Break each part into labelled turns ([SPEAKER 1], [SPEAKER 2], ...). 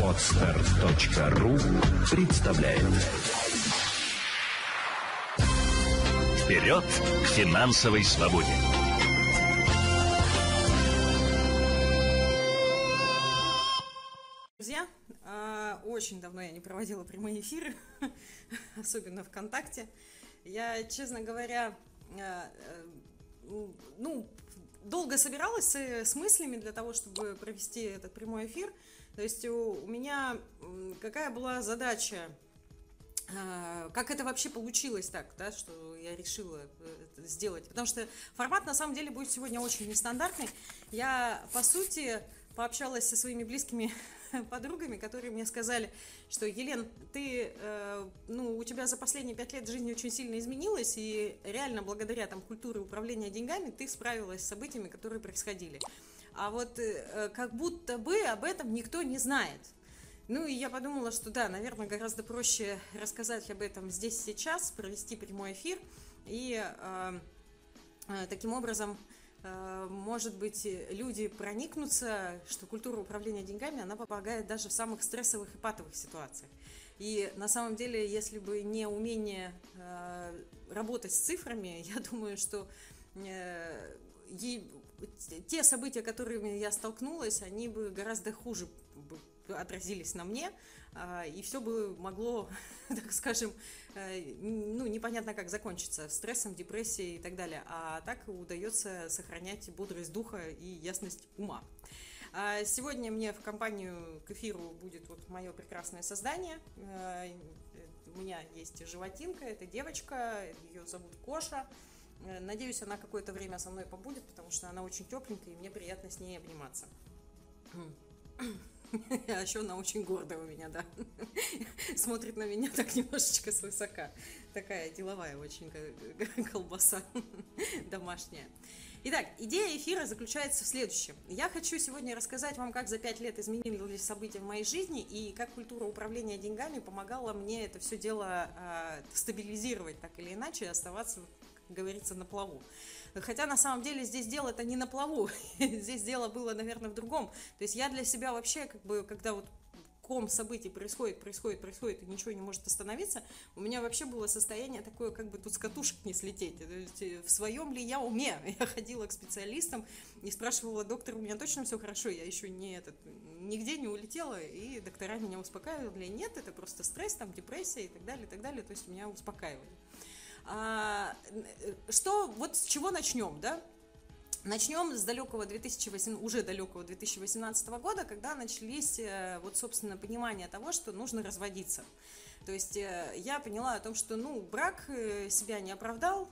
[SPEAKER 1] Отстар.ру представляет Вперед к финансовой свободе!
[SPEAKER 2] Друзья, а, очень давно я не проводила прямые эфиры, особенно ВКонтакте. Я, честно говоря, а, э, ну, долго собиралась с мыслями для того, чтобы провести этот прямой эфир. То есть у, меня какая была задача, а, как это вообще получилось так, да, что я решила это сделать. Потому что формат на самом деле будет сегодня очень нестандартный. Я, по сути, пообщалась со своими близкими подругами, которые мне сказали, что, Елен, ты, э, ну, у тебя за последние пять лет жизнь очень сильно изменилась, и реально благодаря там культуре управления деньгами ты справилась с событиями, которые происходили. А вот э, как будто бы об этом никто не знает. Ну и я подумала, что да, наверное, гораздо проще рассказать об этом здесь сейчас, провести прямой эфир и э, э, таким образом может быть, люди проникнутся, что культура управления деньгами, она помогает даже в самых стрессовых и патовых ситуациях. И на самом деле, если бы не умение э, работать с цифрами, я думаю, что э, те события, которыми я столкнулась, они бы гораздо хуже отразились на мне, и все бы могло, так скажем, э, ну, непонятно как закончиться, стрессом, депрессией и так далее. А так удается сохранять бодрость духа и ясность ума. А сегодня мне в компанию к эфиру будет вот мое прекрасное создание. Э, у меня есть животинка, это девочка, ее зовут Коша. Э, надеюсь, она какое-то время со мной побудет, потому что она очень тепленькая, и мне приятно с ней обниматься. А еще она очень гордая у меня, да. Смотрит на меня так немножечко свысока. Такая деловая очень колбаса домашняя. Итак, идея эфира заключается в следующем. Я хочу сегодня рассказать вам, как за пять лет изменились события в моей жизни и как культура управления деньгами помогала мне это все дело э, стабилизировать так или иначе и оставаться, как говорится, на плаву. Хотя на самом деле здесь дело это не на плаву, здесь дело было, наверное, в другом. То есть я для себя вообще, как бы, когда вот ком событий происходит, происходит, происходит, и ничего не может остановиться, у меня вообще было состояние такое, как бы тут с катушек не слететь. То есть, э, в своем ли я уме? Я ходила к специалистам и спрашивала, доктор, у меня точно все хорошо, я еще не этот, нигде не улетела, и доктора меня успокаивали, нет, это просто стресс, там, депрессия и так далее, и так далее, то есть меня успокаивали. А, что, вот с чего начнем, да? Начнем с далекого 2008, уже далекого 2018 года, когда начались, э, вот, собственно, понимание того, что нужно разводиться. То есть э, я поняла о том, что, ну, брак э, себя не оправдал,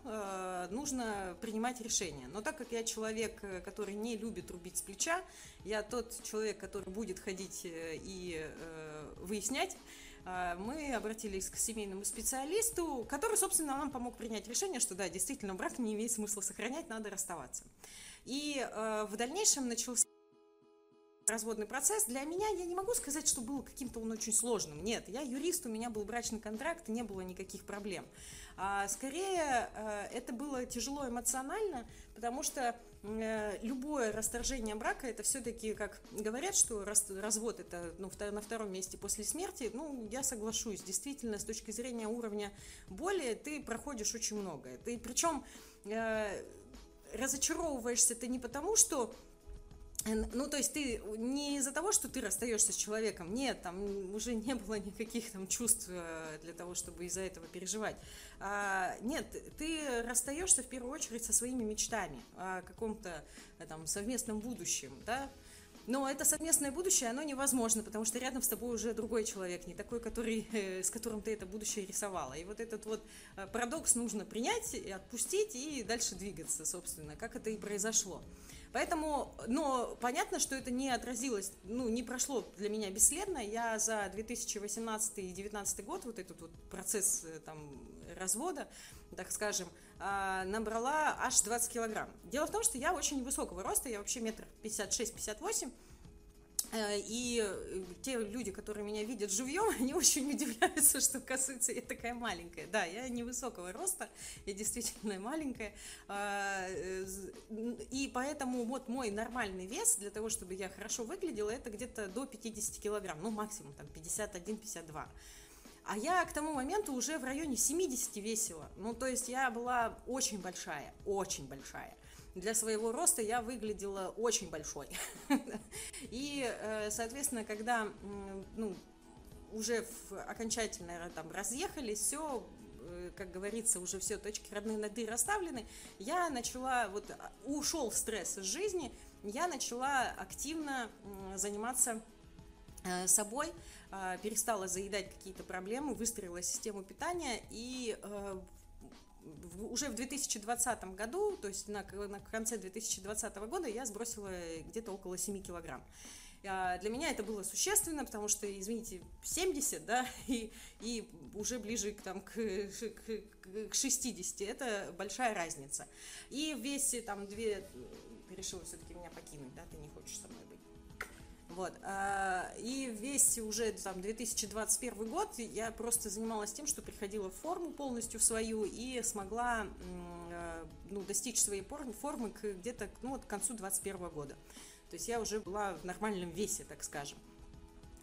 [SPEAKER 2] нужно принимать решение. Но так как я человек, который не любит рубить с плеча, я тот человек, который будет ходить и выяснять, мы обратились к семейному специалисту, который, собственно, нам помог принять решение, что да, действительно, брак не имеет смысла сохранять, надо расставаться. И э, в дальнейшем начался разводный процесс. Для меня я не могу сказать, что был каким-то он очень сложным. Нет, я юрист, у меня был брачный контракт, не было никаких проблем. А скорее, э, это было тяжело эмоционально, потому что э, любое расторжение брака, это все-таки, как говорят, что развод это ну, на втором месте после смерти, ну, я соглашусь, действительно, с точки зрения уровня боли, ты проходишь очень многое. Ты, причем э, разочаровываешься ты не потому, что ну, то есть ты не из-за того, что ты расстаешься с человеком, нет, там уже не было никаких там чувств э, для того, чтобы из-за этого переживать. А, нет, ты расстаешься в первую очередь со своими мечтами о каком-то э, там совместном будущем, да, но это совместное будущее, оно невозможно, потому что рядом с тобой уже другой человек, не такой, который, э, с которым ты это будущее рисовала. И вот этот вот парадокс нужно принять и отпустить, и дальше двигаться, собственно, как это и произошло. Поэтому, но понятно, что это не отразилось, ну, не прошло для меня бесследно. Я за 2018 и 2019 год, вот этот вот процесс э, там развода, так скажем, а, набрала аж 20 килограмм. Дело в том, что я очень невысокого роста, я вообще метр 56-58, Э, и э, те люди, которые меня видят живьем, они очень удивляются, что, оказывается, я такая маленькая. Да, я невысокого роста, я действительно маленькая. А, э, и поэтому вот мой нормальный вес для того, чтобы я хорошо выглядела, это где-то до 50 килограмм, ну максимум там 51-52. А я к тому моменту уже в районе 70 весила. Ну, то есть я была очень большая, очень большая для своего роста я выглядела очень большой. И, э, соответственно, когда ну, уже окончательно там разъехались, все э, как говорится, уже все точки родные нады расставлены, я начала, вот ушел стресс из жизни, я начала активно заниматься э, собой, перестала заедать какие-то проблемы, выстроила систему питания и уже в 2020 году, то есть на, на конце 2020 года я сбросила где-то около 7 килограмм. А для меня это было существенно, потому что, извините, 70, да, и, и уже ближе к, там, к, к, к 60, это большая разница. И в весе там две, ты решила все-таки меня покинуть, да, ты не хочешь со мной. Вот. А, и весь уже там 2021 год я просто занималась тем, что приходила в форму полностью в свою и смогла э, ну, достичь своей формы к, где-то ну, вот, к концу 2021 года. То есть я уже была в нормальном весе, так скажем,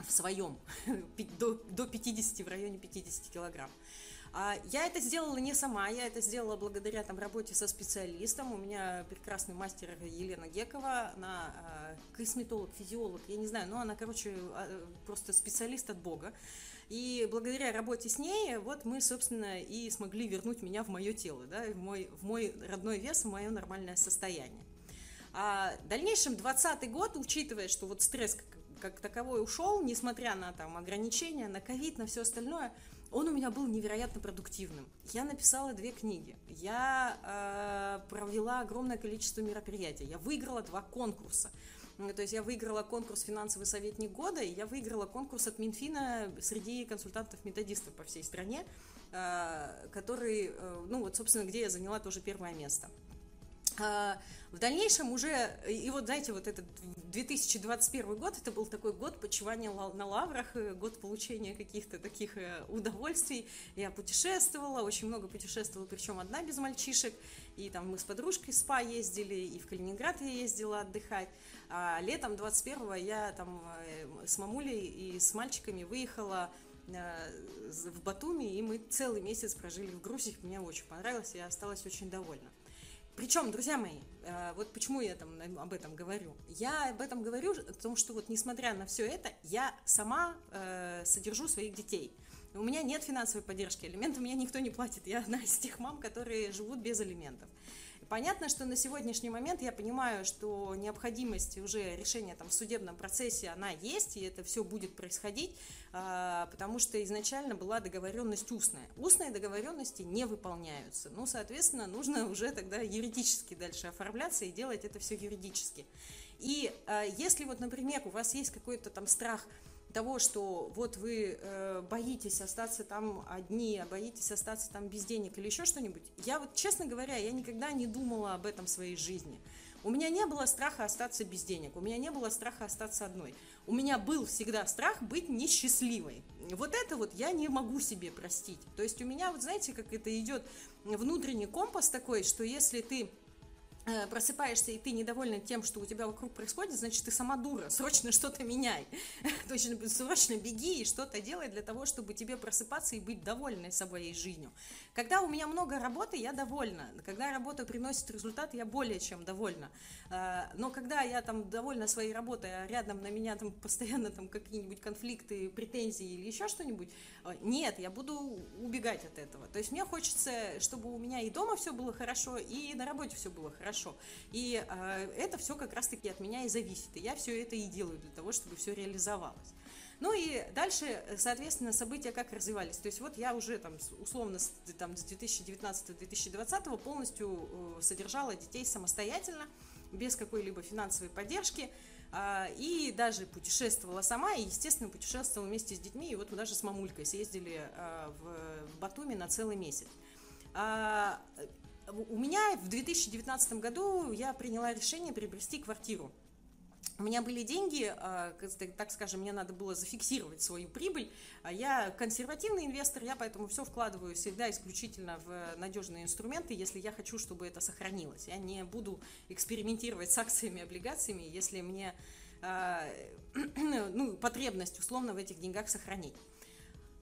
[SPEAKER 2] в своем, до, до 50, в районе 50 килограмм. А, я это сделала не сама, я это сделала благодаря там, работе со специалистом. У меня прекрасный мастер Елена Гекова, она а, косметолог, физиолог, я не знаю, но она, короче, а, просто специалист от Бога. И благодаря работе с ней, вот мы, собственно, и смогли вернуть меня в мое тело, да, в мой, в мой родной вес, в мое нормальное состояние. А в дальнейшем 20 год, учитывая, что вот стресс как, как таковой ушел, несмотря на там ограничения, на ковид, на все остальное – он у меня был невероятно продуктивным. Я написала две книги, я э, провела огромное количество мероприятий, я выиграла два конкурса. То есть я выиграла конкурс «Финансовый советник года», и я выиграла конкурс от Минфина среди консультантов-методистов по всей стране, э, который, э, ну вот, собственно, где я заняла тоже первое место. Э, в дальнейшем уже, и вот знаете, вот этот 2021 год, это был такой год почивания на лаврах, э, год получения каких-то таких э, удовольствий. Я путешествовала, очень много путешествовала, причем одна без мальчишек. И там мы с подружкой в СПА ездили, и в Калининград я ездила отдыхать. А летом 21-го я там э, с мамулей и с мальчиками выехала в Батуми, и мы целый месяц прожили в Грузии. Мне очень понравилось, я осталась очень довольна. Причем, друзья мои, э, вот почему я там об этом говорю. Я об этом говорю, потому что вот несмотря на все это, я сама э, содержу своих детей. У меня нет финансовой поддержки, алиментов меня никто не платит. Я одна из тех мам, которые живут без алиментов. Понятно, что на сегодняшний момент я понимаю, что необходимость уже решения там, в судебном процессе, она есть, и это все будет происходить, а, потому что изначально была договоренность устная. Устные договоренности не выполняются. Ну, соответственно, нужно уже тогда юридически дальше оформляться и делать это все юридически. И а, если вот, например, у вас есть какой-то там страх – того, что вот вы э, боитесь остаться там одни, а боитесь остаться там без денег или еще что-нибудь, я вот, честно говоря, я никогда не думала об этом в своей жизни. У меня не было страха остаться без денег, у меня не было страха остаться одной. У меня был всегда страх быть несчастливой. Вот это вот я не могу себе простить. То есть у меня, вот знаете, как это идет внутренний компас такой, что если ты просыпаешься, и ты недовольна тем, что у тебя вокруг происходит, значит, ты сама дура, срочно что-то меняй. Точно, срочно беги и что-то делай для того, чтобы тебе просыпаться и быть довольной собой и жизнью. Когда у меня много работы, я довольна. Когда работа приносит результат, я более чем довольна. Э, но когда я там довольна своей работой, а рядом на меня там постоянно там какие-нибудь конфликты, претензии или еще что-нибудь, э, нет, я буду убегать от этого. То есть мне хочется, чтобы у меня и дома все было хорошо, и на работе все было хорошо хорошо. И э, это все как раз-таки от меня и зависит. И я все это и делаю для того, чтобы все реализовалось. Ну и дальше, соответственно, события как развивались. То есть вот я уже там условно там, с 2019-2020 полностью э, содержала детей самостоятельно, без какой-либо финансовой поддержки. Э, и даже путешествовала сама, и, естественно, путешествовала вместе с детьми. И вот мы даже с мамулькой съездили э, в, в Батуми на целый месяц. У меня в 2019 году я приняла решение приобрести квартиру. у меня были деньги, а, так скажем, мне надо было зафиксировать свою прибыль. А я консервативный инвестор, я поэтому все вкладываю всегда исключительно в надежные инструменты, если я хочу, чтобы это сохранилось. Я не буду экспериментировать с акциями, облигациями, если мне а, ну, потребность условно в этих деньгах сохранить.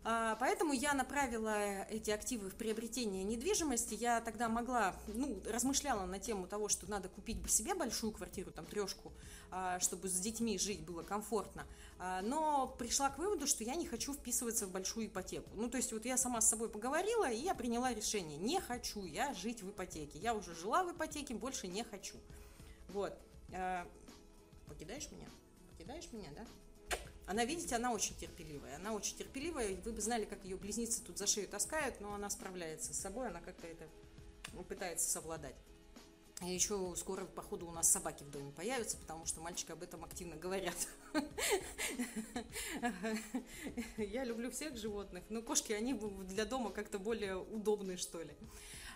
[SPEAKER 2] А, поэтому я направила эти активы в приобретение недвижимости. Я тогда могла, ну, размышляла на тему того, что надо купить бы себе большую квартиру, там, трешку, а, чтобы с детьми жить было комфортно. А, но пришла к выводу, что я не хочу вписываться в большую ипотеку. Ну, то есть вот я сама с собой поговорила, и я приняла решение. Не хочу я жить в ипотеке. Я уже жила в ипотеке, больше не хочу. Вот. Покидаешь меня? Покидаешь меня, да? Она, видите, она очень терпеливая. Она очень терпеливая. Вы бы знали, как ее близнецы тут за шею таскают, но она справляется с собой, она как-то это пытается совладать. И еще скоро, походу, у нас собаки в доме появятся, потому что мальчики об этом активно говорят. Я люблю всех животных, но кошки, они для дома как-то более удобные, что ли.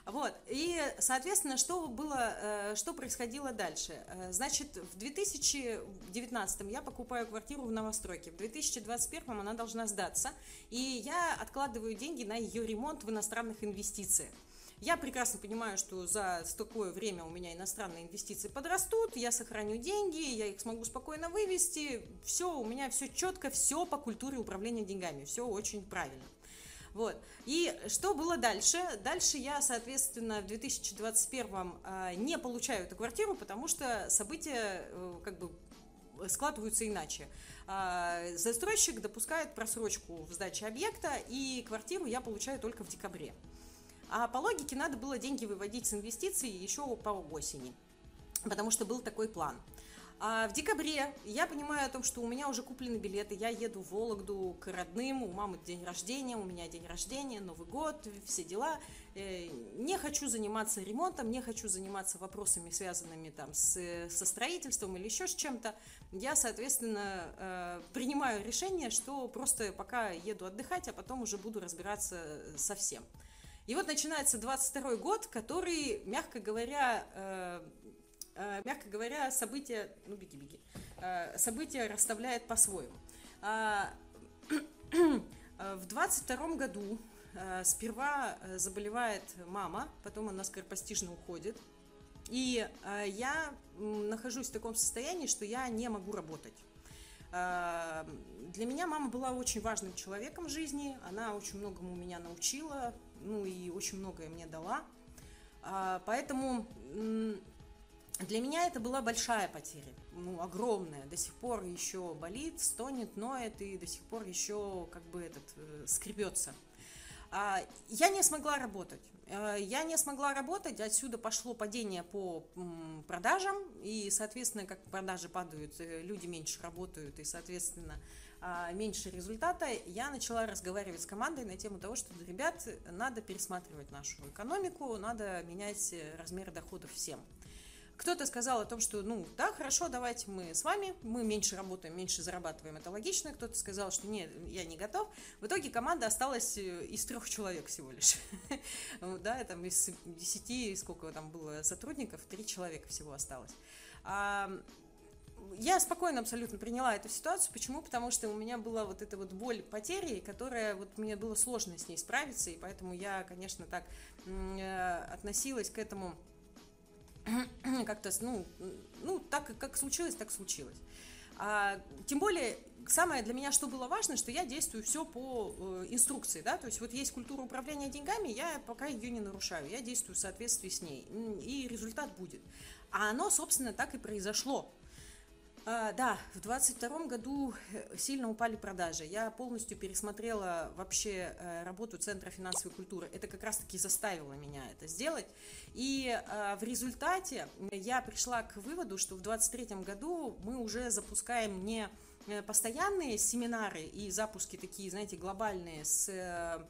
[SPEAKER 2] Вот. И, соответственно, что было, э, что происходило дальше? Э, значит, в 2019 я покупаю квартиру в новостройке, в 2021 она должна сдаться, и я откладываю деньги на ее ремонт в иностранных инвестициях. Я прекрасно понимаю, что за такое время у меня иностранные инвестиции подрастут, я сохраню деньги, я их смогу спокойно вывести. Все, у меня все четко, все по культуре управления деньгами, все очень правильно. Вот. И что было дальше? Дальше я, соответственно, в 2021 э, не получаю эту квартиру, потому что события э, как бы складываются иначе. Э, застройщик допускает просрочку в сдаче объекта, и квартиру я получаю только в декабре. А по логике надо было деньги выводить с инвестиций еще по осени, потому что был такой план. А в декабре я понимаю о том, что у меня уже куплены билеты, я еду в Вологду к родным, у мамы день рождения, у меня день рождения, Новый год, все дела. Э, не хочу заниматься ремонтом, не хочу заниматься вопросами, связанными там с, со строительством или еще с чем-то. Я, соответственно, э, принимаю решение, что просто пока еду отдыхать, а потом уже буду разбираться со всем. И вот начинается 22 год, который, мягко говоря, э, мягко говоря, события, ну беги, беги, э, события расставляет по-своему. А, в 22 году э, сперва заболевает мама, потом она скоропостижно уходит. И я нахожусь в таком состоянии, что я не могу работать. Для меня мама была очень важным человеком в жизни, она очень многому меня научила, ну и очень многое мне дала. Поэтому для меня это была большая потеря, ну, огромная. До сих пор еще болит, стонет, ноет и до сих пор еще как бы этот э, скребется. А, я не смогла работать. Э, я не смогла работать, отсюда пошло падение по продажам, и, соответственно, как продажи падают, э, люди меньше работают, и, соответственно, а, меньше результата. Я начала разговаривать с командой на тему того, что, ребят, надо пересматривать нашу экономику, надо менять размеры доходов всем. Кто-то сказал о том, что, ну, да, хорошо, давайте мы с вами, мы меньше работаем, меньше зарабатываем, это логично. Кто-то сказал, что нет, я не готов. В итоге команда осталась э, из трех человек всего лишь. Да, там из десяти, сколько там было сотрудников, три человека всего осталось. Я спокойно абсолютно приняла эту ситуацию. Почему? Потому что у меня была вот эта вот боль потери, которая вот мне было сложно с ней справиться, и поэтому я, конечно, так э, относилась к этому как-то, ну, ну, так как случилось, так случилось. А, тем более, самое для меня, что было важно, что я действую все по э, инструкции, да, то есть вот есть культура управления деньгами, я пока ее не нарушаю, я действую в соответствии с ней, и результат будет. А оно, собственно, так и произошло. А, да, в 22 году э, сильно упали продажи. Я полностью пересмотрела вообще э, работу Центра финансовой культуры. Это как раз-таки заставило меня это сделать. И а, в результате я пришла к выводу, что в 23 году мы уже запускаем не э, постоянные семинары и запуски такие, знаете, глобальные с Э,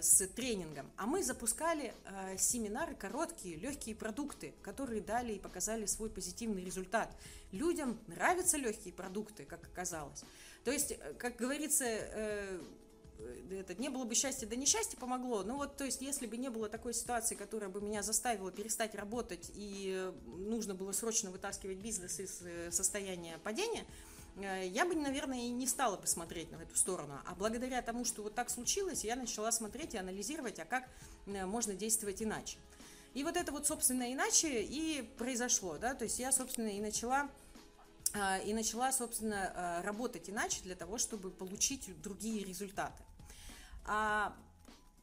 [SPEAKER 2] с тренингом, а мы запускали э, семинары короткие, легкие продукты, которые дали и показали свой позитивный результат. Людям нравятся легкие продукты, как оказалось. То есть, э, как говорится, это, не было бы счастья, да несчастье помогло. Ну вот, то есть, если бы не было такой ситуации, которая бы меня заставила перестать работать и нужно было срочно вытаскивать бизнес из состояния падения, я бы, наверное, и не стала бы смотреть на эту сторону. А благодаря тому, что вот так случилось, я начала смотреть и анализировать, а как можно действовать иначе. И вот это вот, собственно, иначе и произошло, да, то есть я, собственно, и начала а, и начала, собственно, работать иначе для того, чтобы получить другие результаты. А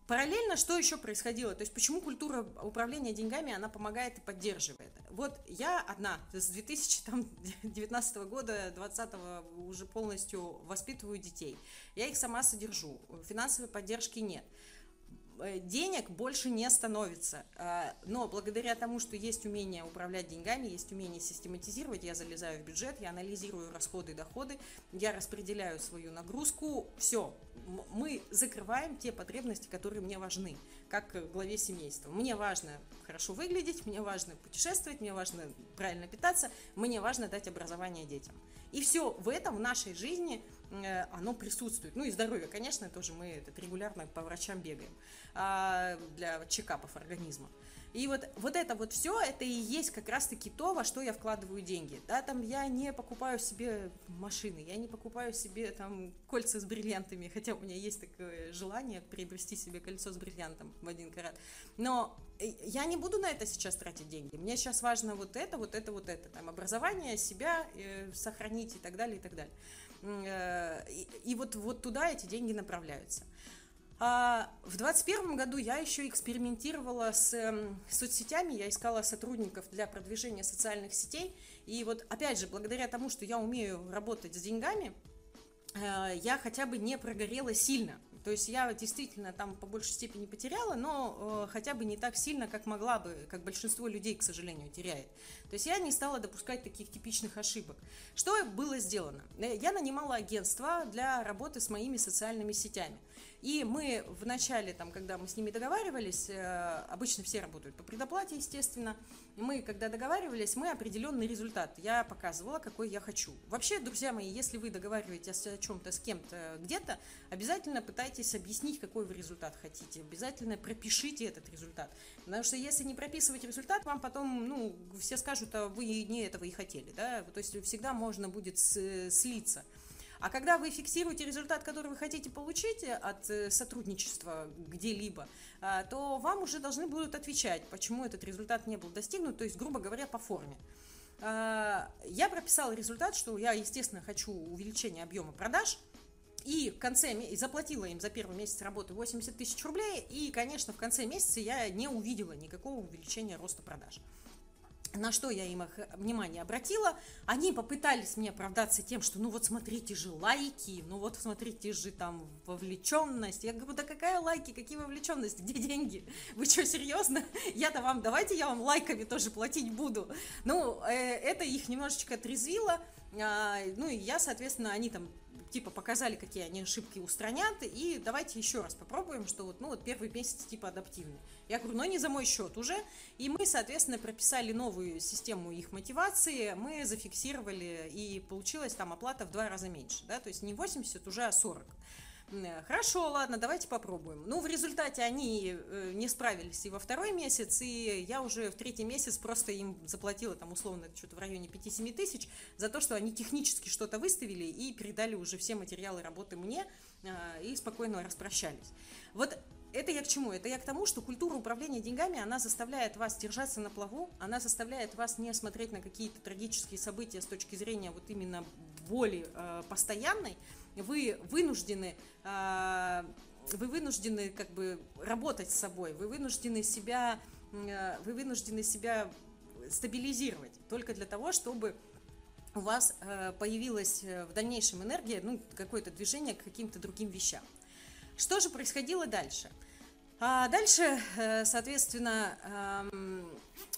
[SPEAKER 2] параллельно что еще происходило? То есть почему культура управления деньгами, она помогает и поддерживает? Вот я одна с 2019 года, 2020 уже полностью воспитываю детей. Я их сама содержу, финансовой поддержки нет. Э, денег больше не становится. А, но благодаря тому, что есть умение управлять деньгами, есть умение систематизировать, я залезаю в бюджет, я анализирую расходы и доходы, я распределяю свою нагрузку, все, мы закрываем те потребности, которые мне важны, как главе семейства. Мне важно хорошо выглядеть, мне важно путешествовать, мне важно правильно питаться, мне важно дать образование детям. И все в этом в нашей жизни Э, оно присутствует. Ну и здоровье, конечно, тоже мы этот, регулярно по врачам бегаем а, для чекапов организма. И вот, вот это вот все, это и есть как раз-таки то, во что я вкладываю деньги. Да, там я не покупаю себе машины, я не покупаю себе там кольца с бриллиантами, хотя у меня есть такое желание приобрести себе кольцо с бриллиантом в один карат. Но э, я не буду на это сейчас тратить деньги. Мне сейчас важно вот это, вот это, вот это, там образование, себя э, сохранить и так далее, и так далее. Э, и, и вот, вот туда эти деньги направляются. А в 2021 году я еще экспериментировала с э, соцсетями, я искала сотрудников для продвижения социальных сетей. И вот опять же, благодаря тому, что я умею работать с деньгами, э, я хотя бы не прогорела сильно. То есть я действительно там по большей степени потеряла, но э, хотя бы не так сильно, как могла бы, как большинство людей, к сожалению, теряет. То есть я не стала допускать таких типичных ошибок. Что было сделано? Э, я нанимала агентство для работы с моими социальными сетями. И мы в начале, там, когда мы с ними договаривались, э, обычно все работают по предоплате, естественно, мы, когда договаривались, мы определенный результат. Я показывала, какой я хочу. Вообще, друзья мои, если вы договариваетесь о чем-то с кем-то где-то, обязательно пытайтесь объяснить, какой вы результат хотите. Обязательно пропишите этот результат. Потому что если не прописывать результат, вам потом, ну, все скажут, а вы не этого и хотели, да, то есть всегда можно будет слиться. А когда вы фиксируете результат, который вы хотите получить от э, сотрудничества где-либо, а, то вам уже должны будут отвечать, почему этот результат не был достигнут, то есть, грубо говоря, по форме. А, я прописала результат, что я, естественно, хочу увеличения объема продаж, и в конце и заплатила им за первый месяц работы 80 тысяч рублей, и, конечно, в конце месяца я не увидела никакого увеличения роста продаж на что я им их внимание обратила, они попытались мне оправдаться тем, что ну вот смотрите же лайки, ну вот смотрите же там вовлеченность. Я говорю, да какая лайки, какие вовлеченность, где деньги? Вы что, серьезно? Я-то вам, давайте я вам лайками тоже платить буду. Ну, э, это их немножечко отрезвило, э, ну и я, соответственно, они там типа показали, какие они ошибки устранят, и давайте еще раз попробуем, что вот, ну вот первый месяц типа адаптивный. Я говорю, но не за мой счет уже. И мы, соответственно, прописали новую систему их мотивации, мы зафиксировали, и получилась там оплата в два раза меньше, да, то есть не 80, уже а 40. Хорошо, ладно, давайте попробуем. Ну, в результате они э, не справились и во второй месяц, и я уже в третий месяц просто им заплатила там условно что-то в районе 5-7 тысяч за то, что они технически что-то выставили и передали уже все материалы работы мне э, и спокойно распрощались. Вот это я к чему? Это я к тому, что культура управления деньгами, она заставляет вас держаться на плаву, она заставляет вас не смотреть на какие-то трагические события с точки зрения вот именно боли э, постоянной, вы вынуждены э, вы вынуждены как бы работать с собой, вы вынуждены себя, э, вы вынуждены себя стабилизировать только для того, чтобы у вас э, появилась в дальнейшем энергия, ну, какое-то движение к каким-то другим вещам. Что же происходило дальше? А дальше, соответственно,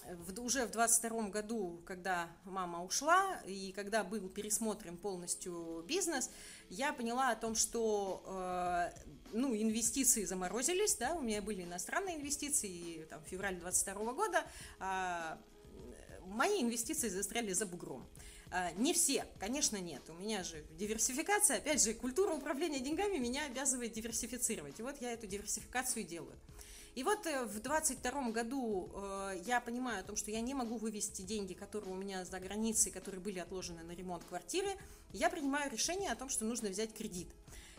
[SPEAKER 2] эм, уже в 22 году, когда мама ушла и когда был пересмотрен полностью бизнес, я поняла о том, что э, ну, инвестиции заморозились, да, у меня были иностранные инвестиции, там, февраль 22 года, а мои инвестиции застряли за бугром. А, не все, конечно, нет. У меня же диверсификация, опять же, культура управления деньгами меня обязывает диверсифицировать. И вот я эту диверсификацию делаю. И вот э, в 22 году э, я понимаю о том, что я не могу вывести деньги, которые у меня за границей, которые были отложены на ремонт квартиры. Я принимаю решение о том, что нужно взять кредит.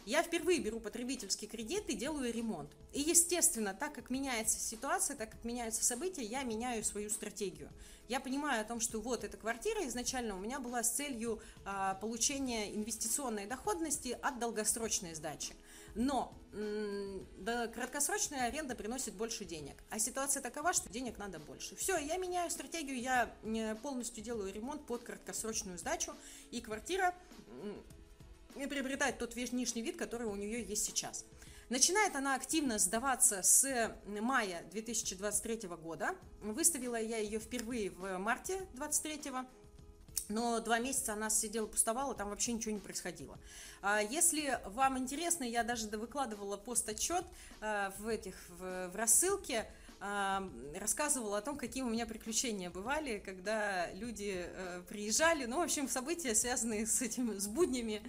[SPEAKER 2] Я впервые беру потребительский кредит и делаю ремонт. И, естественно, так как меняется ситуация, так как меняются события, я меняю свою стратегию. Я понимаю о том, что вот эта квартира изначально у меня была с целью а, получения инвестиционной доходности от долгосрочной сдачи. Но да, краткосрочная аренда приносит больше денег. А ситуация такова, что денег надо больше. Все, я меняю стратегию, я полностью делаю ремонт под краткосрочную сдачу, и квартира приобретает тот внешний вид, который у нее есть сейчас. Начинает она активно сдаваться с мая 2023 года. Выставила я ее впервые в марте 2023 но два месяца она сидела, пустовала, там вообще ничего не происходило. А если вам интересно, я даже выкладывала пост-отчет а, в этих в, в рассылке рассказывала о том, какие у меня приключения бывали, когда люди э, приезжали, ну, в общем, события, связанные с этим, с буднями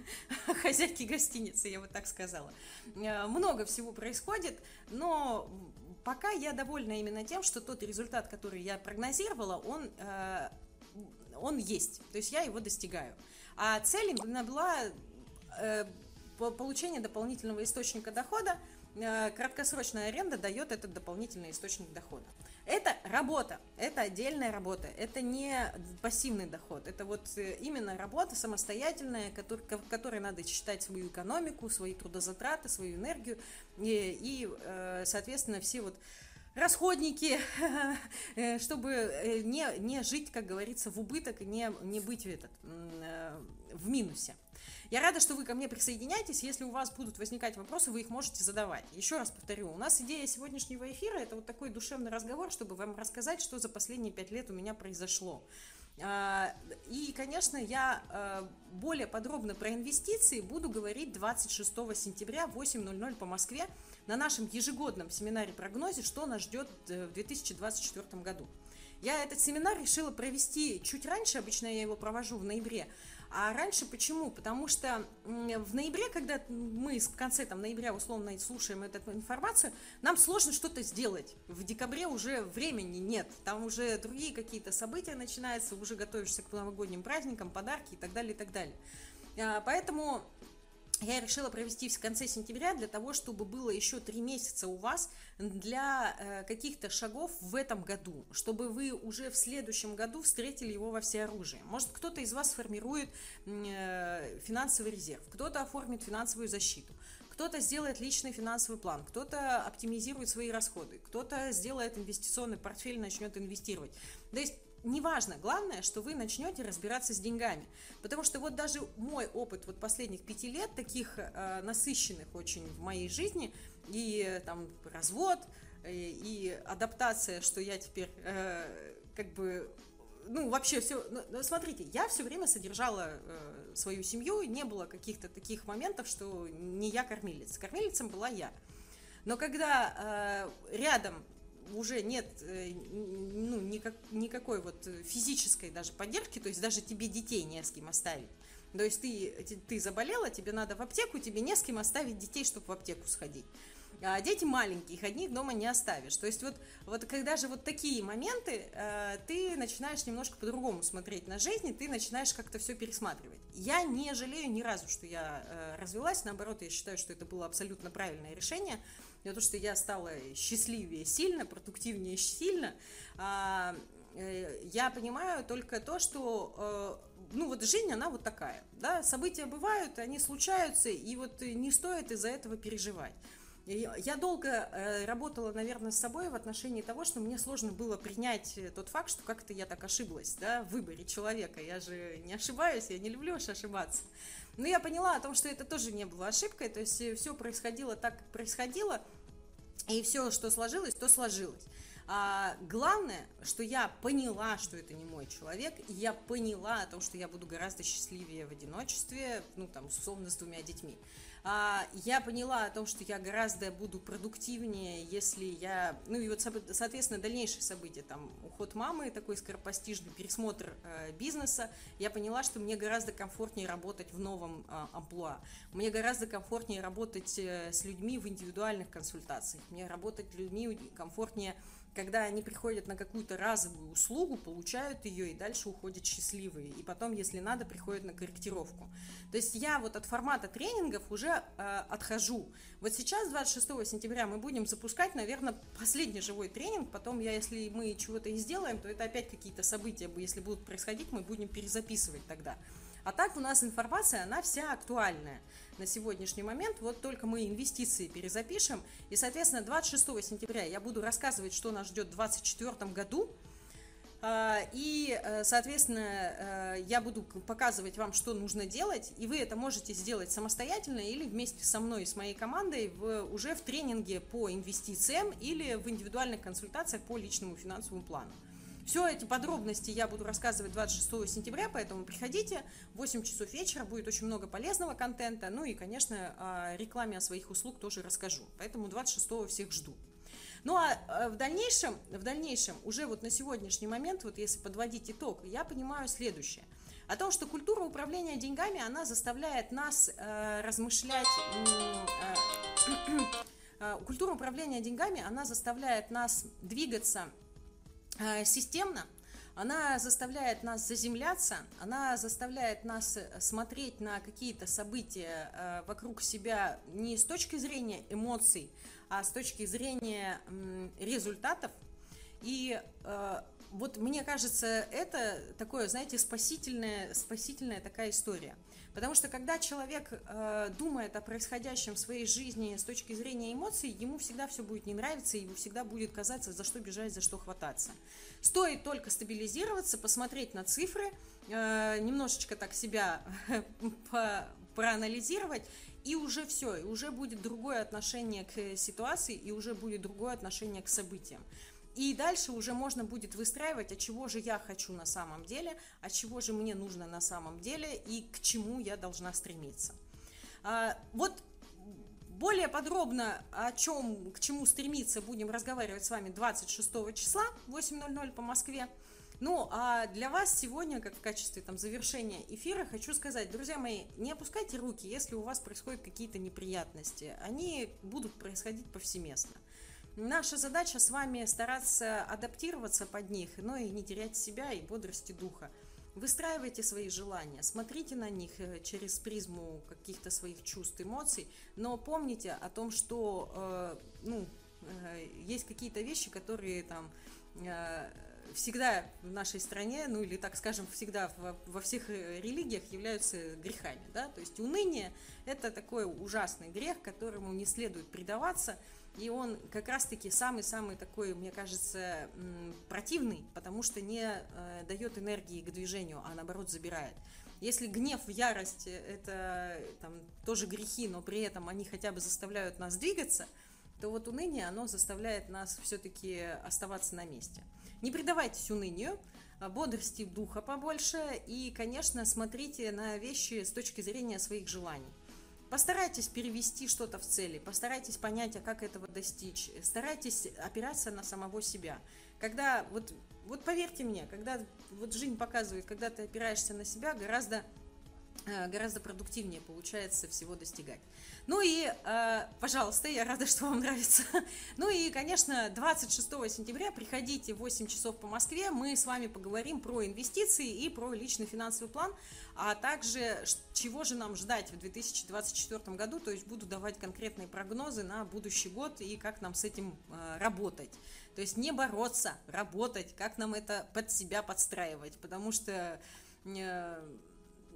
[SPEAKER 2] хозяйки гостиницы, я вот так сказала. Э, много всего происходит, но пока я довольна именно тем, что тот результат, который я прогнозировала, он, э, он есть, то есть я его достигаю. А цель была получение дополнительного источника дохода, Э, краткосрочная аренда дает этот дополнительный источник дохода. Это работа, это отдельная работа, это не пассивный доход, это вот э, именно работа самостоятельная, в которой надо считать свою экономику, свои трудозатраты, свою энергию и, и э, соответственно, все вот расходники, чтобы не, не жить, как говорится, в убыток и не, не быть в, этот, в минусе. Я рада, что вы ко мне присоединяетесь. Если у вас будут возникать вопросы, вы их можете задавать. Еще раз повторю, у нас идея сегодняшнего эфира – это вот такой душевный разговор, чтобы вам рассказать, что за последние пять лет у меня произошло. А, и, конечно, я более подробно про инвестиции буду говорить 26 сентября в 8.00 по Москве на нашем ежегодном семинаре-прогнозе, что нас ждет э, в 2024 году. Я этот семинар решила провести чуть раньше, обычно я его провожу в ноябре, а раньше почему? Потому что в ноябре, когда мы в конце там, ноября условно слушаем эту информацию, нам сложно что-то сделать. В декабре уже времени нет. Там уже другие какие-то события начинаются, уже готовишься к новогодним праздникам, подарки и так далее, и так далее. А, поэтому я решила провести в конце сентября для того, чтобы было еще три месяца у вас для э, каких-то шагов в этом году, чтобы вы уже в следующем году встретили его во всеоружии. Может, кто-то из вас сформирует э, финансовый резерв, кто-то оформит финансовую защиту, кто-то сделает личный финансовый план, кто-то оптимизирует свои расходы, кто-то сделает инвестиционный портфель, начнет инвестировать. То есть неважно, главное, что вы начнете разбираться с деньгами. Потому что вот даже мой опыт вот последних пяти лет, таких э, насыщенных очень в моей жизни, и э, там развод, и, э, и адаптация, что я теперь э, как бы ну, вообще все, ну, ну, смотрите, я все время содержала э, свою семью, не было каких-то таких моментов, что не я кормилец. Кормилицем была я. Но когда э, рядом уже нет э, ну, никак, никакой вот физической даже поддержки, то есть даже тебе детей не с кем оставить. То есть ты, ты заболела, тебе надо в аптеку, тебе не с кем оставить детей, чтобы в аптеку сходить. А дети маленькие, их одних дома не оставишь. То есть вот, вот когда же вот такие моменты, э, ты начинаешь немножко по-другому смотреть на жизнь, и ты начинаешь как-то все пересматривать. Я не жалею ни разу, что я э, развелась, наоборот, я считаю, что это было абсолютно правильное решение, не то, что я стала счастливее сильно, продуктивнее сильно, а, э, я понимаю только то, что э, ну вот жизнь, она вот такая, да, события бывают, они случаются, и вот не стоит из-за этого переживать. Я долго э, работала, наверное, с собой в отношении того, что мне сложно было принять тот факт, что как-то я так ошиблась да, в выборе человека. Я же не ошибаюсь, я не люблю ошибаться. Но я поняла о том, что это тоже не было ошибкой, то есть все происходило так, как происходило, и все, что сложилось, то сложилось. А главное, что я поняла, что это не мой человек, и я поняла о том, что я буду гораздо счастливее в одиночестве, ну, там, условно, с двумя детьми. А, я поняла о том, что я гораздо буду продуктивнее, если я... Ну и вот, соответственно, дальнейшие события, там, уход мамы, такой скоропостижный пересмотр э, бизнеса, я поняла, что мне гораздо комфортнее работать в новом э, амплуа. Мне гораздо комфортнее работать э, с людьми в индивидуальных консультациях. Мне работать людьми комфортнее когда они приходят на какую-то разовую услугу, получают ее и дальше уходят счастливые. И потом, если надо, приходят на корректировку. То есть я вот от формата тренингов уже э, отхожу. Вот сейчас, 26 сентября, мы будем запускать, наверное, последний живой тренинг. Потом я, если мы чего-то и сделаем, то это опять какие-то события, если будут происходить, мы будем перезаписывать тогда. А так у нас информация, она вся актуальная на сегодняшний момент. Вот только мы инвестиции перезапишем. И, соответственно, 26 сентября я буду рассказывать, что нас ждет в 2024 году. А, и, э, соответственно, э, я буду показывать вам, что нужно делать, и вы это можете сделать самостоятельно или вместе со мной и с моей командой в, уже в тренинге по инвестициям или в индивидуальных консультациях по личному финансовому плану. Все эти подробности я буду рассказывать 26 сентября, поэтому приходите. В 8 часов вечера будет очень много полезного контента. Ну и, конечно, о рекламе о своих услуг тоже расскажу. Поэтому 26 всех жду. Ну а э, в дальнейшем, в дальнейшем, уже вот на сегодняшний момент, вот если подводить итог, я понимаю следующее. О том, что культура управления деньгами, она заставляет нас э, размышлять... Э, э, культура управления деньгами, она заставляет нас двигаться Э, системно, она заставляет нас заземляться, она заставляет нас э, смотреть на какие-то события э, вокруг себя не с точки зрения эмоций, а с точки зрения результатов. И вот мне кажется, это такое, знаете, спасительная, спасительная такая история – Потому что когда человек э, думает о происходящем в своей жизни с точки зрения эмоций, ему всегда все будет не нравиться, ему всегда будет казаться, за что бежать, за что хвататься. Стоит только стабилизироваться, посмотреть на цифры, э, немножечко так себя проанализировать, и уже все, и уже будет другое отношение к ситуации, и уже будет другое отношение к событиям. И дальше уже можно будет выстраивать, от чего же я хочу на самом деле, от чего же мне нужно на самом деле и к чему я должна стремиться. А, вот более подробно о чем, к чему стремиться, будем разговаривать с вами 26 числа, 8.00 по Москве. Ну, а для вас сегодня, как в качестве там, завершения эфира, хочу сказать, друзья мои, не опускайте руки, если у вас происходят какие-то неприятности. Они будут происходить повсеместно. Наша задача с вами стараться адаптироваться под них, но и не терять себя и бодрости духа. Выстраивайте свои желания, смотрите на них э, через призму каких-то своих чувств, эмоций, но помните о том, что э, ну, э, есть какие-то вещи, которые там э, всегда в нашей стране, ну или так скажем, всегда во, во всех э, религиях являются грехами. Да? То есть уныние – это такой ужасный грех, которому не следует предаваться – и он как раз-таки самый-самый такой, мне кажется, противный, потому что не э, дает энергии к движению, а наоборот забирает. Если гнев, ярость – это там, тоже грехи, но при этом они хотя бы заставляют нас двигаться, то вот уныние, оно заставляет нас все-таки оставаться на месте. Не предавайтесь унынию, а бодрости духа побольше и, конечно, смотрите на вещи с точки зрения своих желаний. Постарайтесь перевести что-то в цели, постарайтесь понять, а как этого достичь, старайтесь опираться на самого себя. Когда, вот, вот поверьте мне, когда вот жизнь показывает, когда ты опираешься на себя, гораздо гораздо продуктивнее получается всего достигать. Ну и, э, пожалуйста, я рада, что вам нравится. Ну и, конечно, 26 сентября приходите в 8 часов по Москве, мы с вами поговорим про инвестиции и про личный финансовый план, а также чего же нам ждать в 2024 году, то есть буду давать конкретные прогнозы на будущий год и как нам с этим э, работать. То есть не бороться, работать, как нам это под себя подстраивать, потому что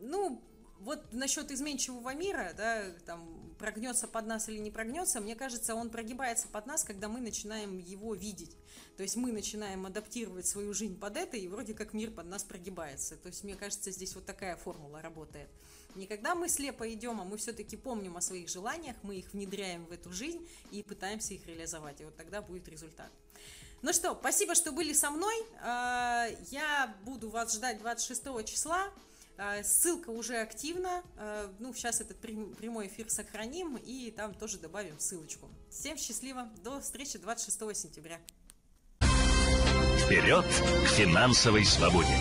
[SPEAKER 2] ну, вот насчет изменчивого мира, да, там, прогнется под нас или не прогнется, мне кажется, он прогибается под нас, когда мы начинаем его видеть. То есть мы начинаем адаптировать свою жизнь под это, и вроде как мир под нас прогибается. То есть, мне кажется, здесь вот такая формула работает. Не когда мы слепо идем, а мы все-таки помним о своих желаниях, мы их внедряем в эту жизнь и пытаемся их реализовать. И вот тогда будет результат. Ну что, спасибо, что были со мной. А, я буду вас ждать 26 числа. А, ссылка уже активна. А, ну, сейчас этот прямой эфир сохраним и там тоже добавим ссылочку. Всем счастливо. До встречи 26 сентября.
[SPEAKER 1] Вперед к финансовой свободе!